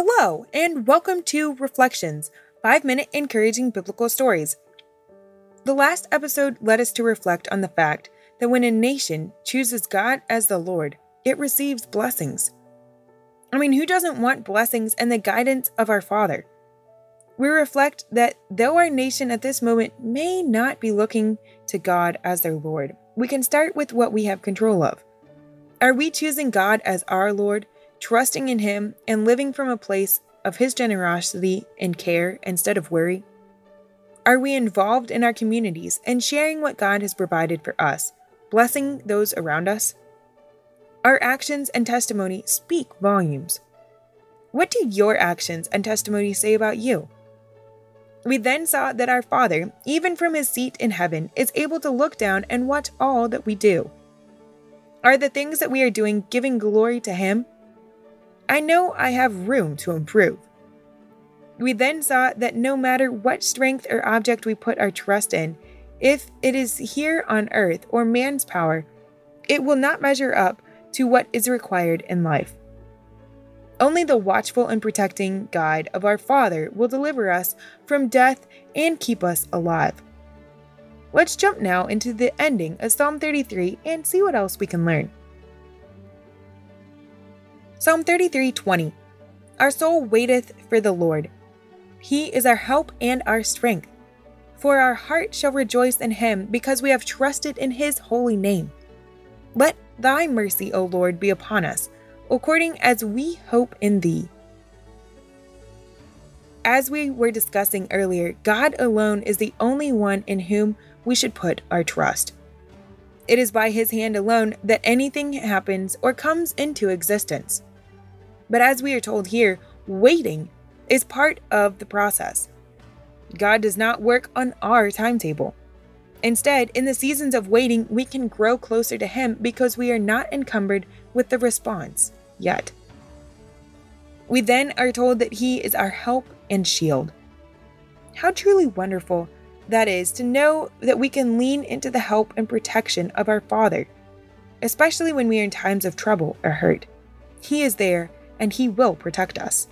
Hello, and welcome to Reflections 5 Minute Encouraging Biblical Stories. The last episode led us to reflect on the fact that when a nation chooses God as the Lord, it receives blessings. I mean, who doesn't want blessings and the guidance of our Father? We reflect that though our nation at this moment may not be looking to God as their Lord, we can start with what we have control of. Are we choosing God as our Lord? Trusting in Him, and living from a place of His generosity and care instead of worry? Are we involved in our communities and sharing what God has provided for us, blessing those around us? Our actions and testimony speak volumes. What do your actions and testimony say about you? We then saw that our Father, even from his seat in heaven, is able to look down and watch all that we do. Are the things that we are doing giving glory to him I know I have room to improve. We then saw that no matter what strength or object we put our trust in, if it is here on earth or man's power, it will not measure up to what is required in life. Only the watchful and protecting guide of our Father will deliver us from death and keep us alive. Let's jump now into the ending of Psalm 33 and see what else we can learn. Psalm 33:20 Our soul waiteth for the Lord. He is our help and our strength. For our heart shall rejoice in him because we have trusted in his holy name. Let thy mercy, O Lord, be upon us, according as we hope in thee. As we were discussing earlier, God alone is the only one in whom we should put our trust. It is by his hand alone that anything happens or comes into existence. But as we are told here, waiting is part of the process. God does not work on our timetable. Instead, in the seasons of waiting, we can grow closer to Him because we are not encumbered with the response yet. We then are told that He is our help and shield. How truly wonderful that is to know that we can lean into the help and protection of our Father, especially when we are in times of trouble or hurt. He is there and He will protect us.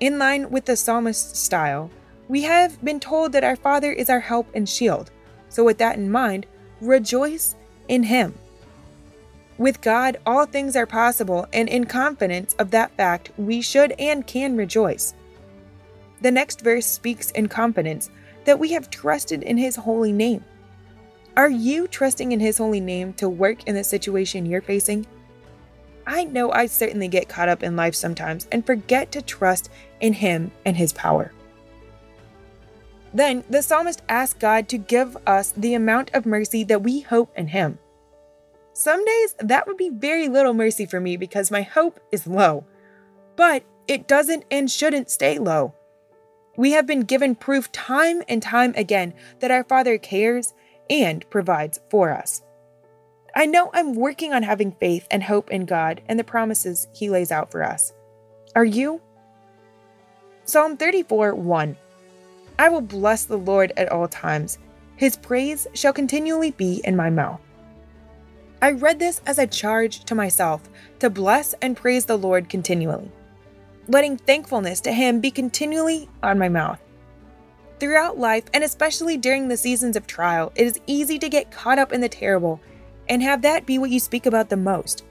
In line with the psalmist's style, we have been told that our Father is our help and shield. So, with that in mind, rejoice in Him. With God, all things are possible, and in confidence of that fact, we should and can rejoice. The next verse speaks in confidence that we have trusted in His holy name. Are you trusting in His holy name to work in the situation you're facing? I know I certainly get caught up in life sometimes and forget to trust in Him and His power. Then the psalmist asks God to give us the amount of mercy that we hope in Him. Some days that would be very little mercy for me because my hope is low, but it doesn't and shouldn't stay low. We have been given proof time and time again that our Father cares and provides for us. I know I'm working on having faith and hope in God and the promises He lays out for us. Are you? Psalm 34 1 I will bless the Lord at all times, His praise shall continually be in my mouth. I read this as a charge to myself to bless and praise the Lord continually, letting thankfulness to Him be continually on my mouth. Throughout life, and especially during the seasons of trial, it is easy to get caught up in the terrible and have that be what you speak about the most.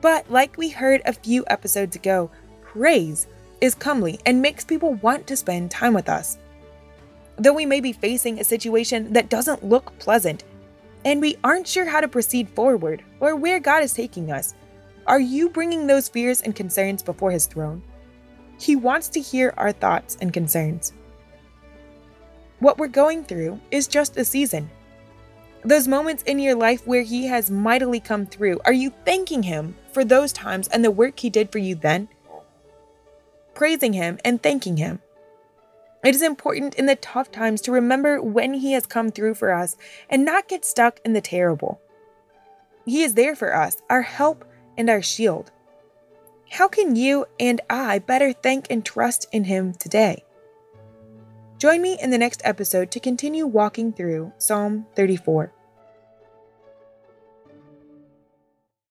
But, like we heard a few episodes ago, praise is comely and makes people want to spend time with us. Though we may be facing a situation that doesn't look pleasant, and we aren't sure how to proceed forward or where God is taking us, are you bringing those fears and concerns before His throne? He wants to hear our thoughts and concerns. What we're going through is just a season, those moments in your life where He has mightily come through, are you thanking Him for those times and the work He did for you then? Praising Him and thanking Him. It is important in the tough times to remember when He has come through for us and not get stuck in the terrible. He is there for us, our help and our shield. How can you and I better thank and trust in Him today? Join me in the next episode to continue walking through Psalm 34.